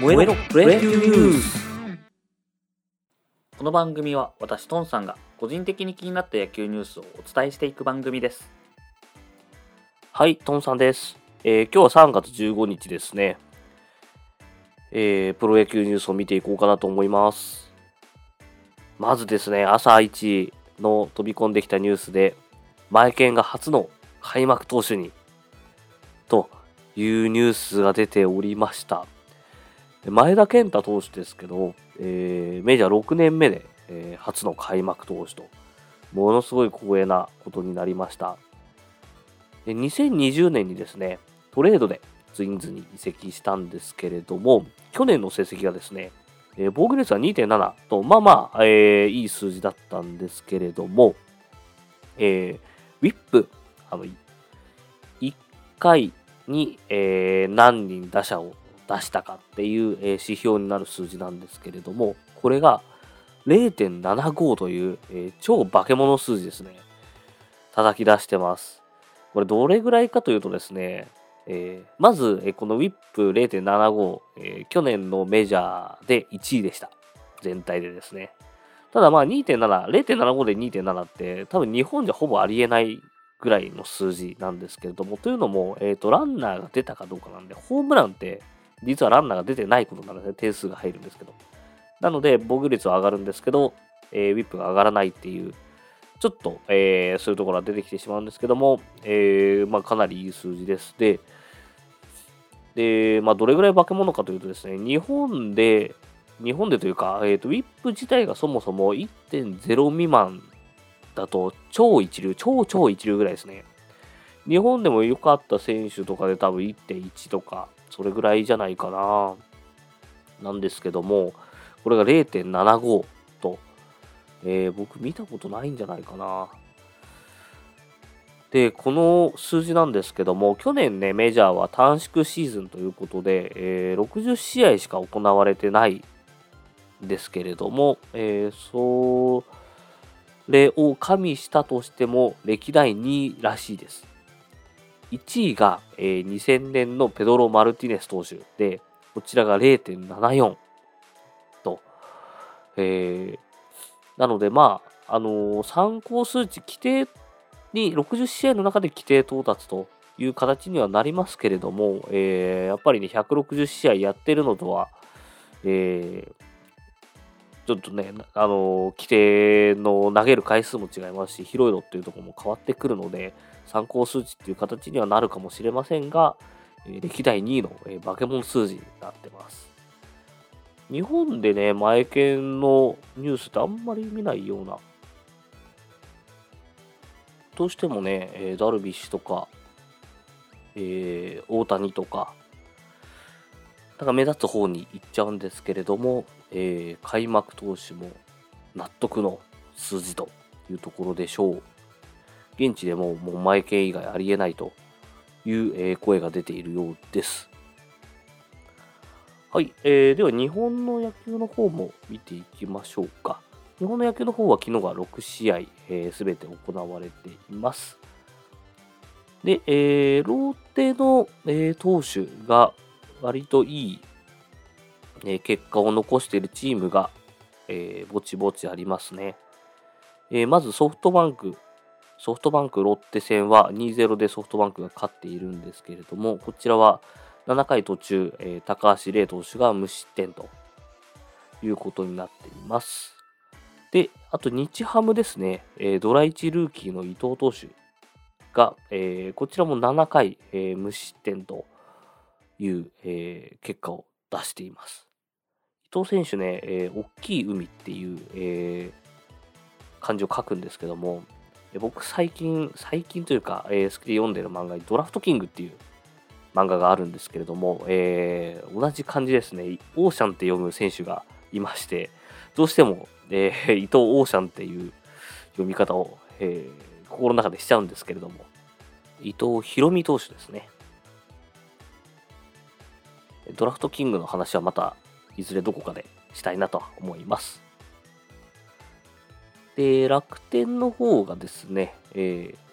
燃えろプロ野球ニュースこの番組は私トンさんが個人的に気になった野球ニュースをお伝えしていく番組ですはい、トンさんです。えー今日は3月15日ですね。えープロ野球ニュースを見ていこうかなと思います。まずですね、朝一の飛び込んできたニュースで、マイケンが初の開幕投手に、というニュースが出ておりました。前田健太投手ですけど、えーメジャー6年目で、えー初の開幕投手と、ものすごい光栄なことになりました。で2020年にですね、トレードでツインズに移籍したんですけれども、去年の成績がですね、えー防御率は2.7と、まあまあ、えーいい数字だったんですけれども、えーウィップ、あの、1回に、えー何人打者を出したかっていう、指標になる数字なんですけれども、これが0.75という、超化け物数字ですね。叩き出してます。これどれぐらいかというとですね、えーまず、この WIP0.75、えー去年のメジャーで1位でした。全体でですね。ただまあ2.7、0.75で2.7って多分日本じゃほぼありえないぐらいの数字なんですけれども、というのも、えっ、と、ランナーが出たかどうかなんで、ホームランって実はランナーが出てないことなんでね。点数が入るんですけど。なので、防御率は上がるんですけど、えーウィップが上がらないっていうちょっと、えーそういうところが出てきてしまうんですけども、えーまあ、かなりいい数字です。で、でまあ、どれぐらい化け物かというとですね、日本で、日本でというか、えーと、ウィップ自体がそもそも1.0未満だと超一流、超超一流ぐらいですね。日本でも良かった選手とかで多分1.1とか、それぐらいじゃないかな。なんですけども、これが0.75と、えー僕見たことないんじゃないかな。で、この数字なんですけども、去年ね、メジャーは短縮シーズンということで、えー60試合しか行われてないんですけれども、えーそれを加味したとしても、歴代2位らしいです。1位が、えー2000年のペドロ・マルティネス投手で、こちらが0.74と、えーなので、まあ、あのー参考数値、規定に60試合の中で規定到達という形にはなりますけれども、えーやっぱりね、160試合やってるのとは、えーちょっとね、あの規定の投げる回数も違いますし、広いのっていうところも変わってくるので、参考数値っていう形にはなるかもしれませんが、歴代2位の、えー化け物数字になってます。日本でね、前剣のニュースってあんまり見ないような。どうしてもね、ダルビッシュとか、えー大谷とか、なんか目立つ方に行っちゃうんですけれども、えー開幕投手も納得の数字というところでしょう。現地でももう前剣以外ありえないという、声が出ているようです。はい、えーでは日本の野球の方も見ていきましょうか。日本の野球の方は昨日が6試合すべ、えーて行われています。で、えーローテの、えー投手が割といい、えー結果を残しているチームが、えーぼちぼちありますね。えーまずソフトバンク、ソフトバンクロッテ戦は2-0でソフトバンクが勝っているんですけれども、こちらは7回途中、えー高橋礼投手が無失点ということになっています。で、あと日ハムですね、えードラ1ルーキーの伊藤投手が、えーこちらも7回、え無失点という、え結果を出しています。伊藤選手ね、えー大きい海っていう、えー漢字を書くんですけども、僕最近、最近というか、えー好きで読んでる漫画にドラフトキングっていう漫画があるんですけれども、えー同じ感じですね、オーシャンって読む選手がいまして、どうしても、えー伊藤オーシャンっていう読み方を、えー心の中でしちゃうんですけれども、伊藤博美投手ですね。ドラフトキングの話はまたいずれどこかでしたいなと思います。で、楽天の方がですね、えー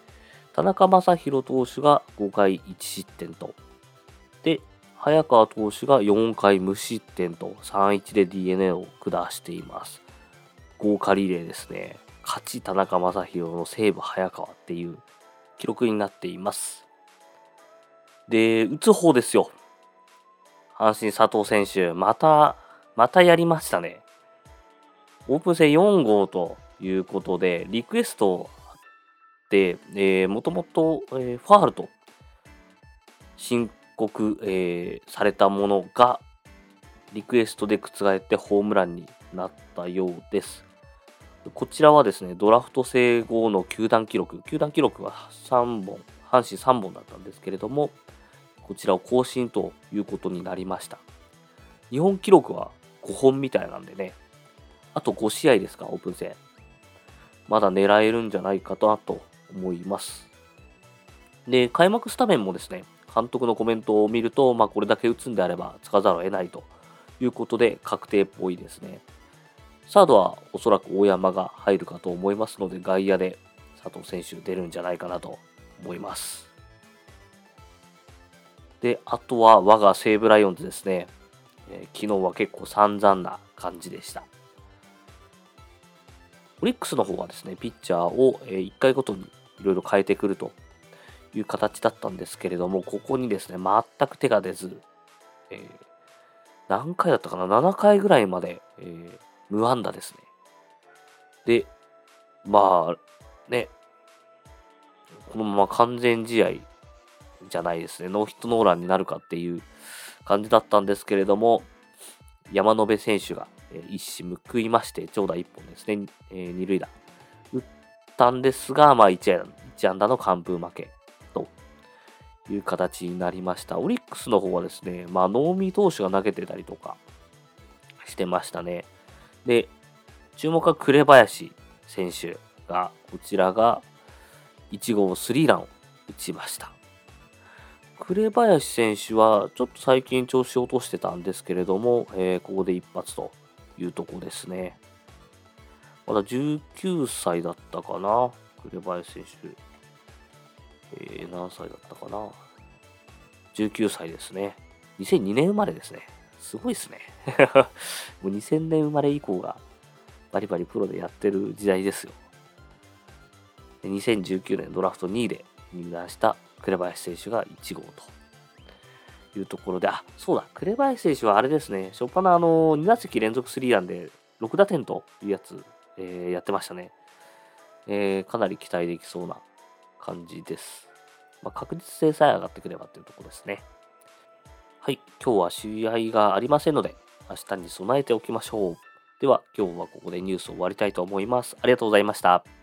田中将大投手が5回1失点と。で、早川投手が4回無失点と3-1で DNA を下しています。豪華リレーですね。勝ち田中将大の西武早川っていう記録になっています。で、打つ方ですよ。阪神佐藤選手、また、またやりましたね。オープン戦4号ということで、リクエストで、えー、もともと、えー、ファールと申告、えー、されたものが、リクエストで覆ってホームランになったようです。こちらはですね、ドラフト整合の球団記録、球団記録は3本、阪神3本だったんですけれども、こちらを更新ということになりました。日本記録は5本みたいなんでね、あと5試合ですか、オープン戦。まだ狙えるんじゃないかと思います。で、開幕スタメンもですね、監督のコメントを見ると、まあ、これだけ打つんであれば、つかざるを得ないということで、確定っぽいですね。サードはおそらく大山が入るかと思いますので、外野で佐藤選手出るんじゃないかなと思います。で、あとは我が西武ライオンズですね。えー、昨日は結構散々な感じでした。オリックスの方はですね、ピッチャーを1回ごとにいろいろ変えてくるという形だったんですけれども、ここにですね、全く手が出ず、えー、何回だったかな ?7 回ぐらいまで、えー、無安打ですね。で、まあ、ね、このまま完全試合じゃないですね、ノーヒットノーランになるかっていう感じだったんですけれども、山野辺選手が一矢報いまして、長打1本ですね、え、二塁打打ったんですが、まあ1安1安打の完封負けという形になりました。オリックスの方はですね、まあ、能見投手が投げてたりとかしてましたね。で、注目は紅林選手が、こちらが1号スリーランを打ちました。紅林選手はちょっと最近調子を落としてたんですけれども、えー、ここで一発というとこですね。まだ19歳だったかな、紅林選手。えー、何歳だったかな。19歳ですね。2002年生まれですね。すごいですね。もう2000年生まれ以降がバリバリプロでやってる時代ですよ。2019年ドラフト2位で入団した紅林選手が1号というところで、あ、そうだ、紅林選手はあれですね、初っ端のあの、2打席連続スリーランで6打点というやつ、えー、やってましたね。えー、かなり期待できそうな感じです。まあ、確実性さえ上がってくればというところですね。はい、今日は試合がありませんので、明日に備えておきましょう。では、今日はここでニュースを終わりたいと思います。ありがとうございました。